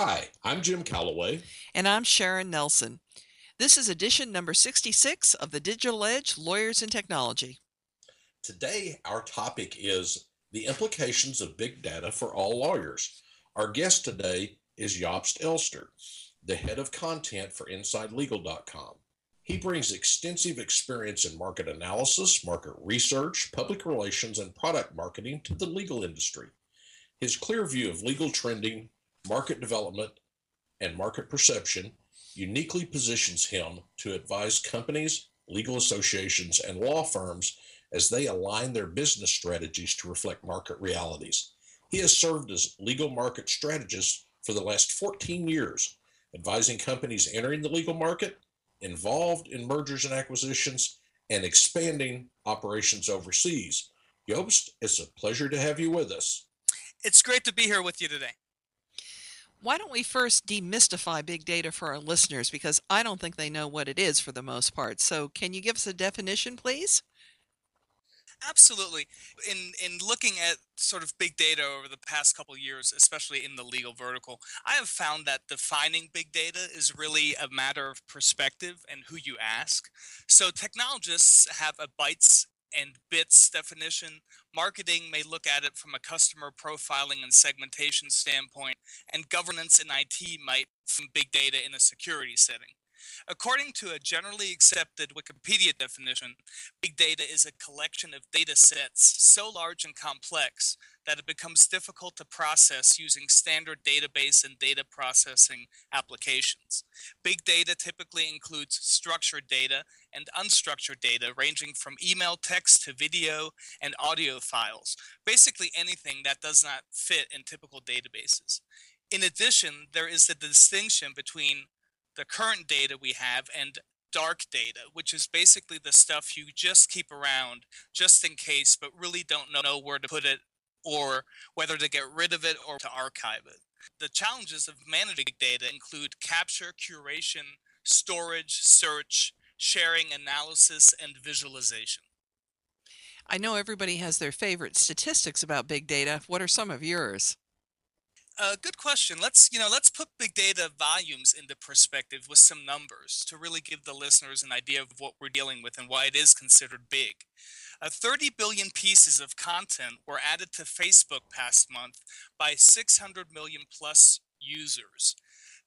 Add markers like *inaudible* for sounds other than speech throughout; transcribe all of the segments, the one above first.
Hi, I'm Jim Calloway. And I'm Sharon Nelson. This is edition number 66 of the Digital Edge Lawyers and Technology. Today, our topic is the implications of big data for all lawyers. Our guest today is Jobst Elster, the head of content for InsideLegal.com. He brings extensive experience in market analysis, market research, public relations, and product marketing to the legal industry. His clear view of legal trending, market development, and market perception uniquely positions him to advise companies, legal associations, and law firms as they align their business strategies to reflect market realities. He has served as legal market strategist for the last 14 years, advising companies entering the legal market, involved in mergers and acquisitions, and expanding operations overseas. Jobst, it's a pleasure to have you with us. It's great to be here with you today. Why don't we first demystify big data for our listeners? Because I don't think they know what it is for the most part. So, can you give us a definition, please? Absolutely. In in looking at sort of big data over the past couple years, especially in the legal vertical, I have found that defining big data is really a matter of perspective and who you ask. So technologists have a bytes and bits definition. Marketing may look at it from a customer profiling and segmentation standpoint, and governance and IT might from big data in a security setting. According to a generally accepted Wikipedia definition, big data is a collection of data sets so large and complex that it becomes difficult to process using standard database and data processing applications. Big data typically includes structured data and unstructured data, ranging from email text to video and audio files, basically anything that does not fit in typical databases. In addition, there is the distinction between the current data we have and dark data, which is basically the stuff you just keep around just in case, but really don't know where to put it or whether to get rid of it or to archive it. The challenges of managing data include capture, curation, storage, search, sharing, analysis, and visualization. I know everybody has their favorite statistics about big data. What are some of yours? Uh, good question. Let's you know let's put big data volumes into perspective with some numbers to really give the listeners an idea of what we're dealing with and why it is considered big. Uh, 30 billion pieces of content were added to Facebook past month by 600 million plus users.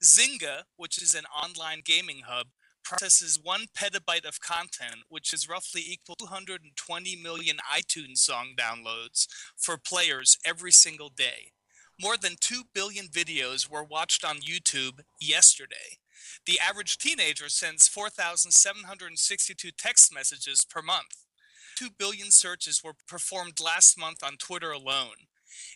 Zynga, which is an online gaming hub, processes one petabyte of content, which is roughly equal to 220 million iTunes song downloads for players every single day. More than 2 billion videos were watched on YouTube yesterday. The average teenager sends 4,762 text messages per month. 2 billion searches were performed last month on Twitter alone.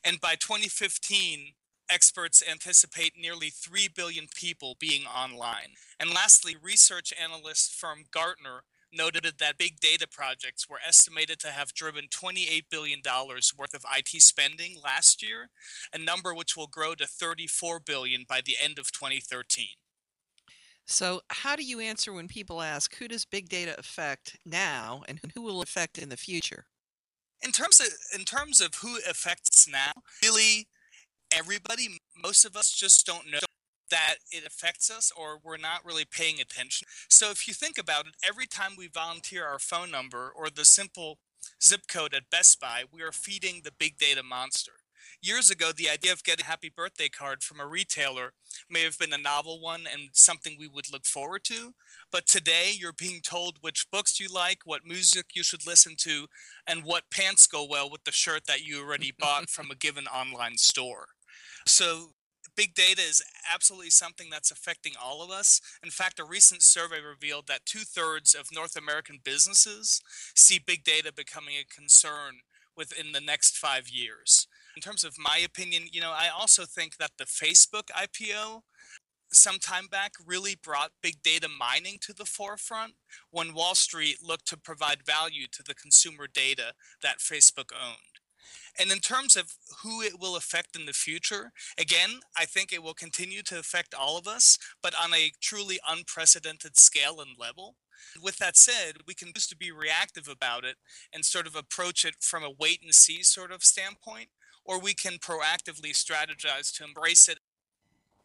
And by 2015, experts anticipate nearly 3 billion people being online. And lastly, research analyst firm Gartner noted that big data projects were estimated to have driven $28 billion worth of IT spending last year, a number which will grow to 34 billion by the end of 2013. So, how do you answer when people ask who does big data affect now and who will affect in the future? In terms of in terms of who affects now, really everybody, most of us just don't know that it affects us or we're not really paying attention. So if you think about it, every time we volunteer our phone number or the simple zip code at Best Buy, we are feeding the big data monster. Years ago, the idea of getting a happy birthday card from a retailer may have been a novel one and something we would look forward to. But today, you're being told which books you like, what music you should listen to, and what pants go well with the shirt that you already bought from a given online store. So big data is absolutely something that's affecting all of us. In fact, a recent survey revealed that two thirds of North American businesses see big data becoming a concern within the next five years. In terms of my opinion, you know, I also think that the Facebook IPO some time back really brought big data mining to the forefront when Wall Street looked to provide value to the consumer data that Facebook owned. And in terms of who it will affect in the future, again, I think it will continue to affect all of us, but on a truly unprecedented scale and level. With that said, we can choose to be reactive about it and sort of approach it from a wait and see sort of standpoint, or we can proactively strategize to embrace it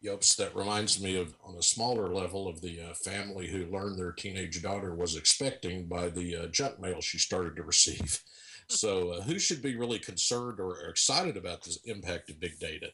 Jobst, that reminds me of on a smaller level of the uh, family who learned their teenage daughter was expecting by the uh, junk mail she started to receive. So, uh, who should be really concerned or excited about the impact of big data?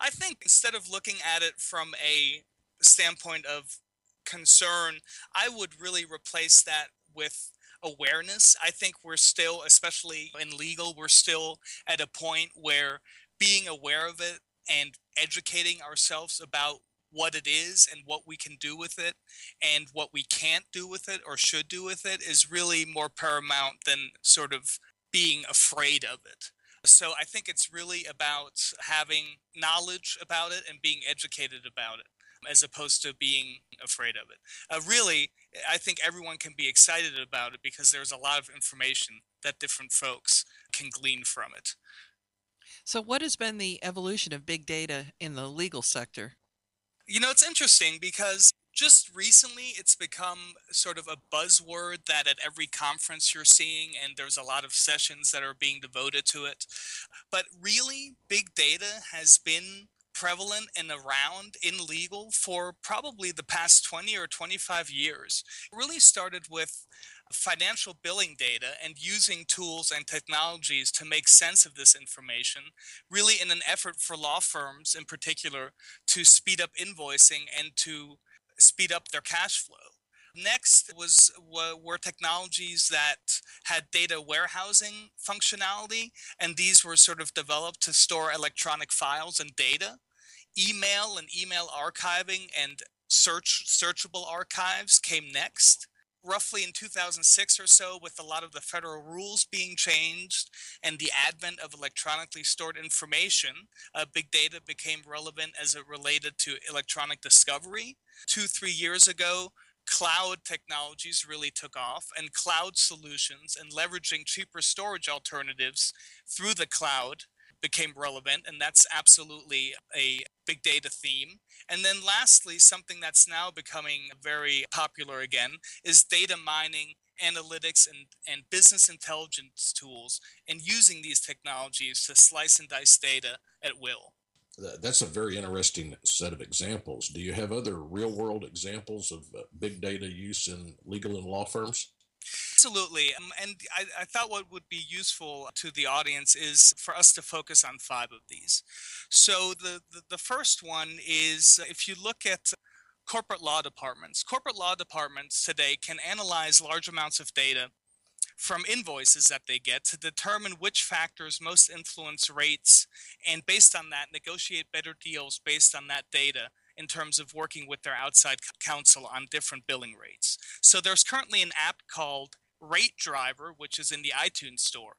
I think instead of looking at it from a standpoint of concern, I would really replace that with awareness. I think we're still, especially in legal, we're still at a point where being aware of it and educating ourselves about what it is and what we can do with it and what we can't do with it or should do with it is really more paramount than sort of being afraid of it. So I think it's really about having knowledge about it and being educated about it as opposed to being afraid of it. Uh, really, I think everyone can be excited about it because there's a lot of information that different folks can glean from it. So, what has been the evolution of big data in the legal sector? You know, it's interesting because just recently it's become sort of a buzzword that at every conference you're seeing, and there's a lot of sessions that are being devoted to it. But really, big data has been prevalent and around in legal for probably the past 20 or 25 years. It really started with financial billing data and using tools and technologies to make sense of this information, really in an effort for law firms in particular to speed up invoicing and to speed up their cash flow. Next was were technologies that had data warehousing functionality, and these were sort of developed to store electronic files and data. Email and email archiving and search searchable archives came next roughly in 2006 or so, with a lot of the federal rules being changed and the advent of electronically stored information, uh, big data became relevant as it related to electronic discovery. Two, three years ago, cloud technologies really took off, and cloud solutions and leveraging cheaper storage alternatives through the cloud became relevant, and that's absolutely a big data theme. And then lastly, something that's now becoming very popular again is data mining analytics and, and business intelligence tools and using these technologies to slice and dice data at will. That's a very interesting set of examples. Do you have other real world examples of uh, big data use in legal and law firms? Absolutely. Um, and I, I, thought what would be useful to the audience is for us to focus on five of these. So the, the, the first one is if you look at corporate law departments, corporate law departments today can analyze large amounts of data from invoices that they get to determine which factors most influence rates and based on that negotiate better deals based on that data in terms of working with their outside counsel on different billing rates. So there's currently an app called RateDriver, which is in the iTunes store,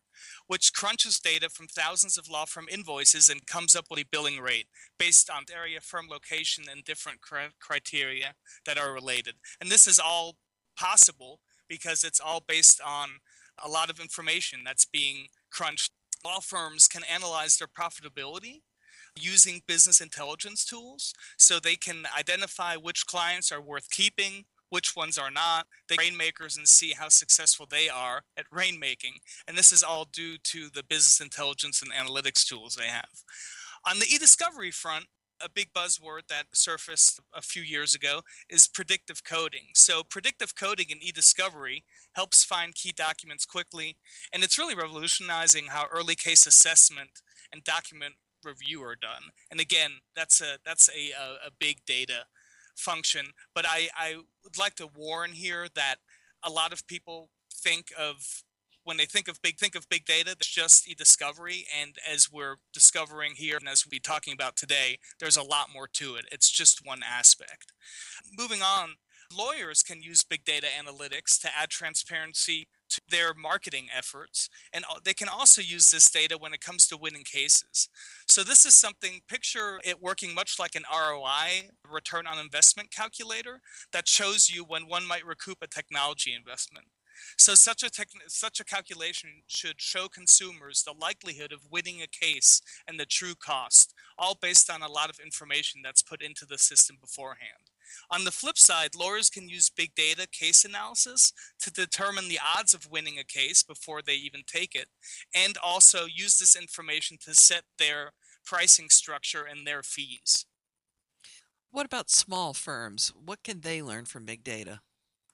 which crunches data from thousands of law firm invoices and comes up with a billing rate based on area, firm location, and different criteria that are related. And this is all possible because it's all based on a lot of information that's being crunched. Law firms can analyze their profitability using business intelligence tools so they can identify which clients are worth keeping, which ones are not. the rainmakers and see how successful they are at rainmaking. And this is all due to the business intelligence and analytics tools they have. On the e-discovery front, a big buzzword that surfaced a few years ago is predictive coding. So, predictive coding in e-discovery helps find key documents quickly, and it's really revolutionizing how early case assessment and document review are done. And again, that's a that's a, a, a big data function. But I, I would like to warn here that a lot of people think of when they think of big think of big data it's just e-discovery and as we're discovering here and as we'll be talking about today there's a lot more to it it's just one aspect moving on lawyers can use big data analytics to add transparency to their marketing efforts. And they can also use this data when it comes to winning cases. So, this is something, picture it working much like an ROI, return on investment calculator, that shows you when one might recoup a technology investment. So such a such a calculation should show consumers the likelihood of winning a case and the true cost, all based on a lot of information that's put into the system beforehand. On the flip side, lawyers can use big data case analysis to determine the odds of winning a case before they even take it, and also use this information to set their pricing structure and their fees. What about small firms? What can they learn from big data?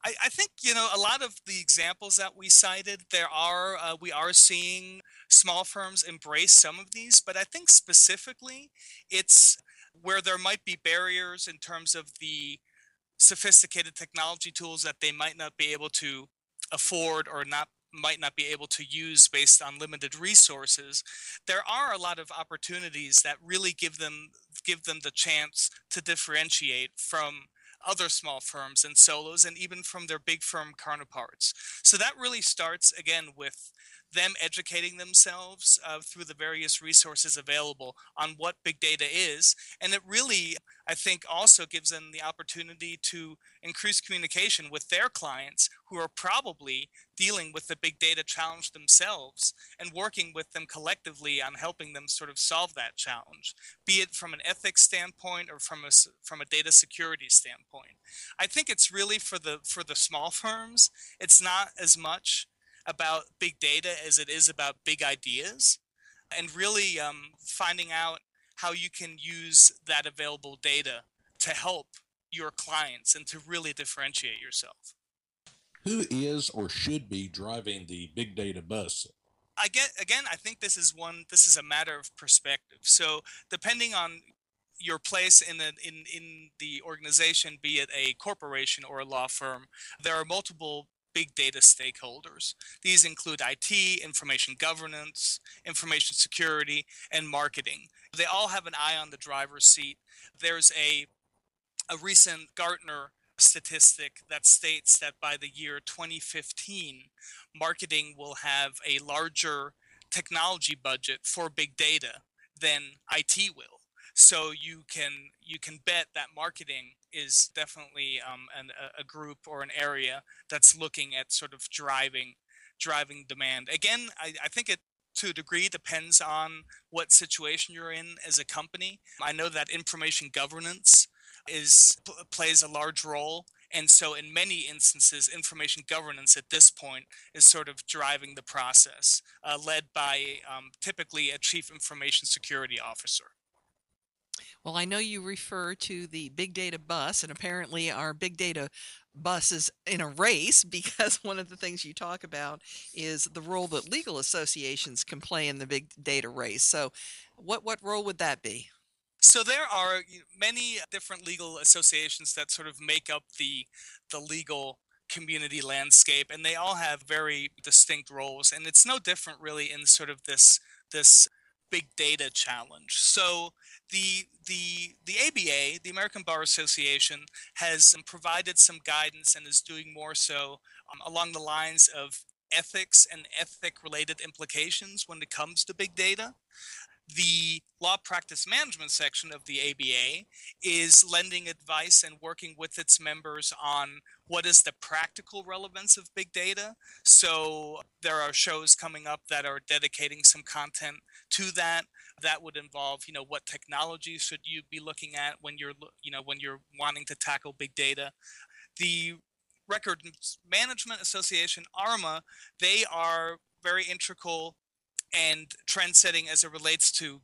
I, I think you know a lot of the examples that we cited. There are uh, we are seeing small firms embrace some of these, but I think specifically it's where there might be barriers in terms of the sophisticated technology tools that they might not be able to afford or not might not be able to use based on limited resources there are a lot of opportunities that really give them give them the chance to differentiate from other small firms and solos and even from their big firm counterparts. So that really starts again with them educating themselves uh, through the various resources available on what big data is. And it really, I think, also gives them the opportunity to increase communication with their clients who are probably dealing with the big data challenge themselves and working with them collectively on helping them sort of solve that challenge, be it from an ethics standpoint or from a, from a data security standpoint. I think it's really for the for the small firms, it's not as much about big data as it is about big ideas and really um, finding out how you can use that available data to help your clients and to really differentiate yourself. Who is or should be driving the big data bus? I get again, I think this is one this is a matter of perspective. So depending on your place in the in in the organization, be it a corporation or a law firm, there are multiple big data stakeholders. These include IT, information governance, information security, and marketing. They all have an eye on the driver's seat. There's a, a recent Gartner statistic that states that by the year 2015, marketing will have a larger technology budget for big data than IT will so you can you can bet that marketing is definitely um, an, a group or an area that's looking at sort of driving driving demand. Again I, I think it to a degree depends on what situation you're in as a company. I know that information governance is plays a large role and so in many instances information governance at this point is sort of driving the process uh, led by um, typically a chief information security officer well, I know you refer to the big data bus, and apparently our big data bus is in a race *laughs* because one of the things you talk about is the role that legal associations can play in the big data race. So, what what role would that be? So there are many different legal associations that sort of make up the the legal community landscape and they all have very distinct roles and it's no different really in sort of this this big data challenge. So the the the ABA, the American Bar Association, has provided some guidance and is doing more so um, along the lines of ethics and ethic related implications when it comes to big data. The law practice management section of the ABA is lending advice and working with its members on what is the practical relevance of big data. So there are shows coming up that are dedicating some content to that. That would involve, you know, what technology should you be looking at when you're, you know, when you're wanting to tackle big data. The Record Management Association, ARMA, they are very integral and trend setting as it relates to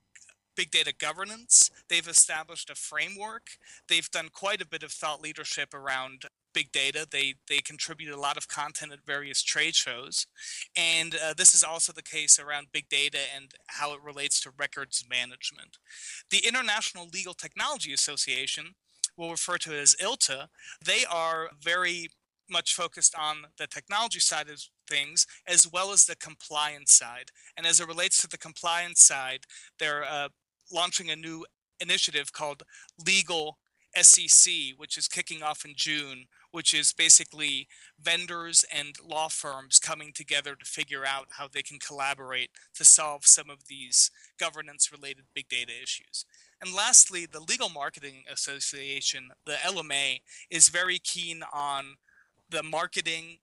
big data governance. They've established a framework. They've done quite a bit of thought leadership around big data. They they contribute a lot of content at various trade shows, and uh, this is also the case around big data and how it relates to records management. The International Legal Technology Association, we'll refer to it as ILTA, they are very much focused on the technology side of things as well as the compliance side. And as it relates to the compliance side, they're uh, launching a new initiative called Legal SEC, which is kicking off in June, which is basically vendors and law firms coming together to figure out how they can collaborate to solve some of these governance related big data issues. And lastly, the Legal Marketing Association, the LMA, is very keen on the marketing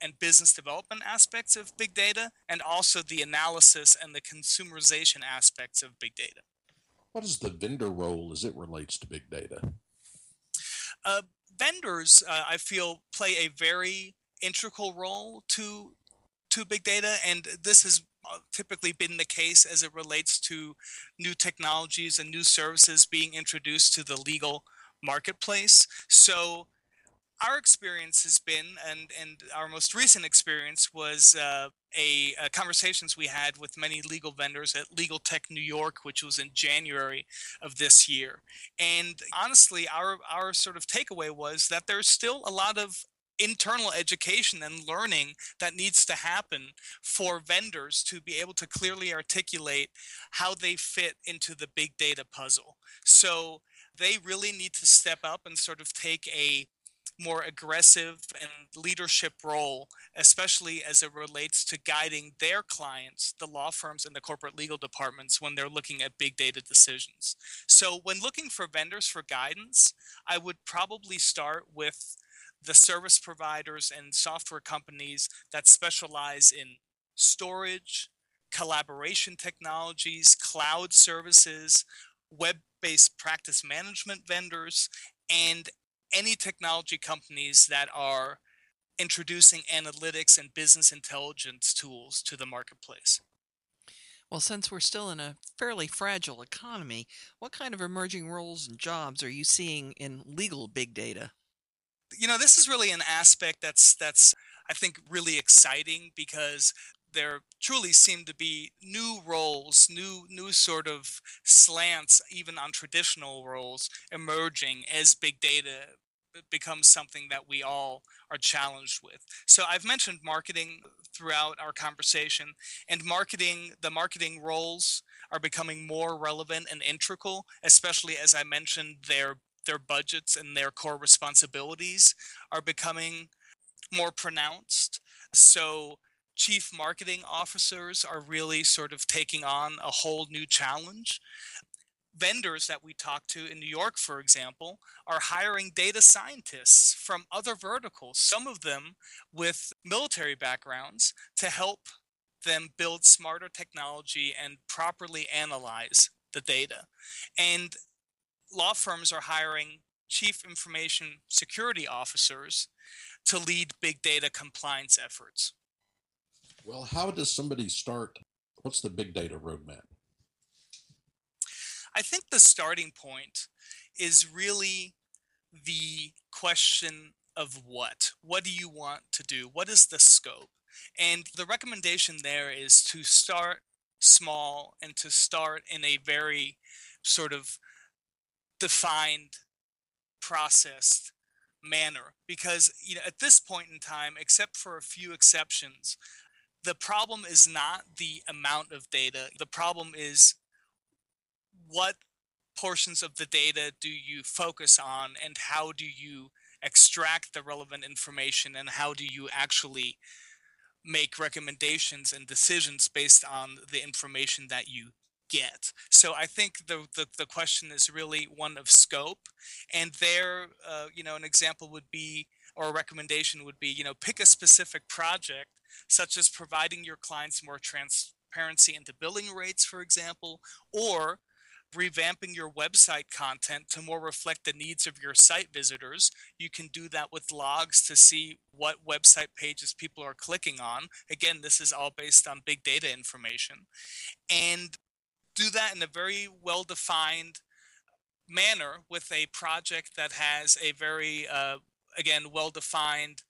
and business development aspects of big data and also the analysis and the consumerization aspects of big data. What is the vendor role as it relates to big data? Uh, vendors, uh, I feel, play a very integral role to to big data, and this has uh, typically been the case as it relates to new technologies and new services being introduced to the legal marketplace. So our experience has been, and and our most recent experience was uh, a, a, conversations we had with many legal vendors at Legal Tech New York, which was in January of this year. And honestly, our our sort of takeaway was that there's still a lot of internal education and learning that needs to happen for vendors to be able to clearly articulate how they fit into the big data puzzle. So they really need to step up and sort of take a more aggressive and leadership role, especially as it relates to guiding their clients, the law firms and the corporate legal departments, when they're looking at big data decisions. So, when looking for vendors for guidance, I would probably start with the service providers and software companies that specialize in storage, collaboration technologies, cloud services, web based practice management vendors, and any technology companies that are introducing analytics and business intelligence tools to the marketplace. Well, since we're still in a fairly fragile economy, what kind of emerging roles and jobs are you seeing in legal big data? You know, this is really an aspect that's that's I think really exciting because there truly seem to be new roles, new new sort of slants, even on traditional roles, emerging as big data becomes something that we all are challenged with. So I've mentioned marketing throughout our conversation, and marketing the marketing roles are becoming more relevant and integral, especially as I mentioned their their budgets and their core responsibilities are becoming more pronounced. So chief marketing officers are really sort of taking on a whole new challenge. Vendors that we talk to in New York, for example, are hiring data scientists from other verticals, some of them with military backgrounds, to help them build smarter technology and properly analyze the data. And law firms are hiring chief information security officers to lead big data compliance efforts. Well, how does somebody start? What's the big data roadmap? I think the starting point is really the question of what. What do you want to do? What is the scope? And the recommendation there is to start small and to start in a very sort of defined, processed manner. Because you know, at this point in time, except for a few exceptions, the problem is not the amount of data. The problem is what portions of the data do you focus on and how do you extract the relevant information and how do you actually make recommendations and decisions based on the information that you get. So I think the, the, the question is really one of scope. And there, uh, you know, an example would be, or a recommendation would be, you know, pick a specific project such as providing your clients more transparency into billing rates, for example, or revamping your website content to more reflect the needs of your site visitors. You can do that with logs to see what website pages people are clicking on. Again, this is all based on big data information. And do that in a very well defined manner with a project that has a very, uh, again, well defined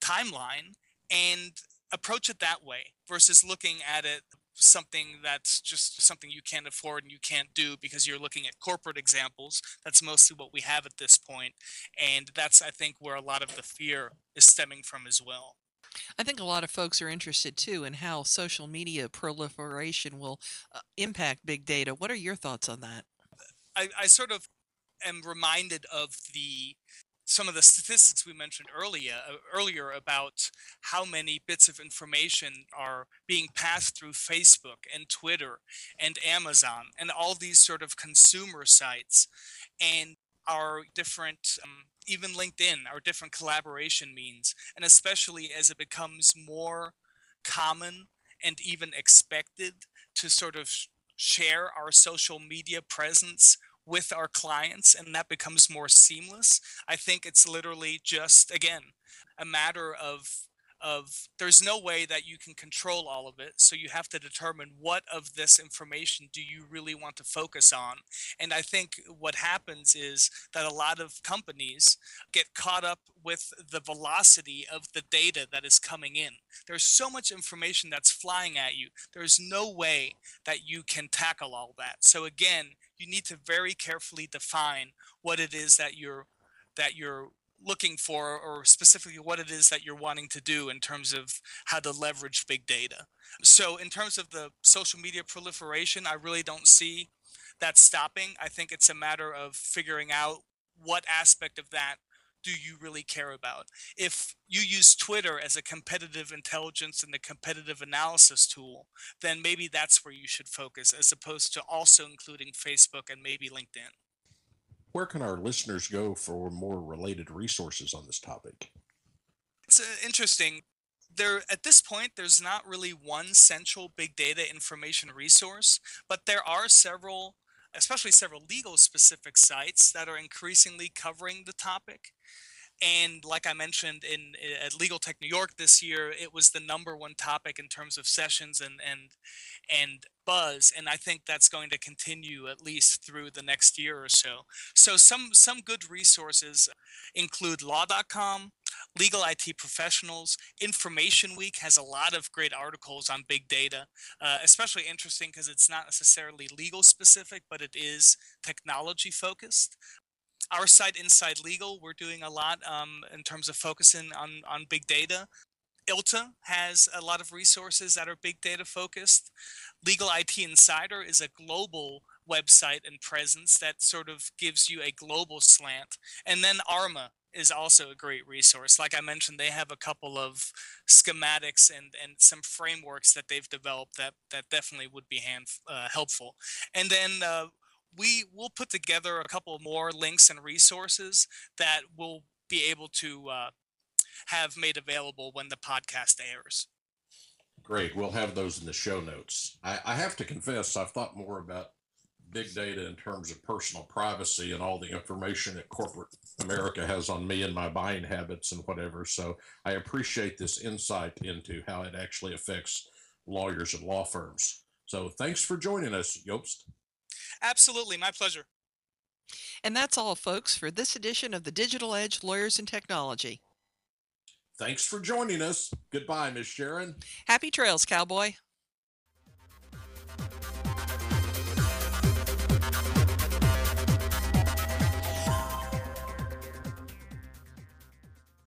timeline and approach it that way versus looking at it something that's just something you can't afford and you can't do because you're looking at corporate examples that's mostly what we have at this point and that's i think where a lot of the fear is stemming from as well I think a lot of folks are interested too in how social media proliferation will uh, impact big data. What are your thoughts on that? I, I sort of am reminded of the some of the statistics we mentioned earlier uh, earlier about how many bits of information are being passed through Facebook and Twitter and Amazon and all these sort of consumer sites and our different um, even LinkedIn our different collaboration means and especially as it becomes more common and even expected to sort of share our social media presence with our clients and that becomes more seamless, I think it's literally just, again, a matter of of there's no way that you can control all of it so you have to determine what of this information do you really want to focus on and i think what happens is that a lot of companies get caught up with the velocity of the data that is coming in. There's so much information that's flying at you there's no way that you can tackle all that. So again you need to very carefully define what it is that you're that you're looking for or specifically what it is that you're wanting to do in terms of how to leverage big data. So in terms of the social media proliferation, I really don't see that stopping. I think it's a matter of figuring out what aspect of that do you really care about? If you use Twitter as a competitive intelligence and a competitive analysis tool, then maybe that's where you should focus as opposed to also including Facebook and maybe LinkedIn where can our listeners go for more related resources on this topic? It's uh, interesting. There, at this point, there's not really one central big data information resource, but there are several, especially several legal specific sites that are increasingly covering the topic and like I mentioned in at Legal Tech New York this year, it was the number one topic in terms of sessions and and and buzz, and I think that's going to continue at least through the next year or so. So some some good resources include law.com, Legal IT Professionals, Information Week has a lot of great articles on big data, uh, especially interesting because it's not necessarily legal specific, but it is technology focused our site InsideLegal we're doing a lot um, in terms of focusing on on big data ILTA has a lot of resources that are big data focused. Legal IT Insider is a global website and presence that sort of gives you a global slant. And then ARMA is also a great resource. Like I mentioned, they have a couple of schematics and, and some frameworks that they've developed that, that definitely would be hand, uh, helpful. And then uh, we will put together a couple more links and resources that we'll be able to uh, have made available when the podcast airs. Great. We'll have those in the show notes. I, I have to confess, I've thought more about big data in terms of personal privacy and all the information that corporate America has on me and my buying habits and whatever. So I appreciate this insight into how it actually affects lawyers and law firms. So thanks for joining us, Jobst. Absolutely. My pleasure. And that's all, folks, for this edition of the Digital Edge Lawyers and Technology. Thanks for joining us. Goodbye, Miss Sharon. Happy trails, cowboy.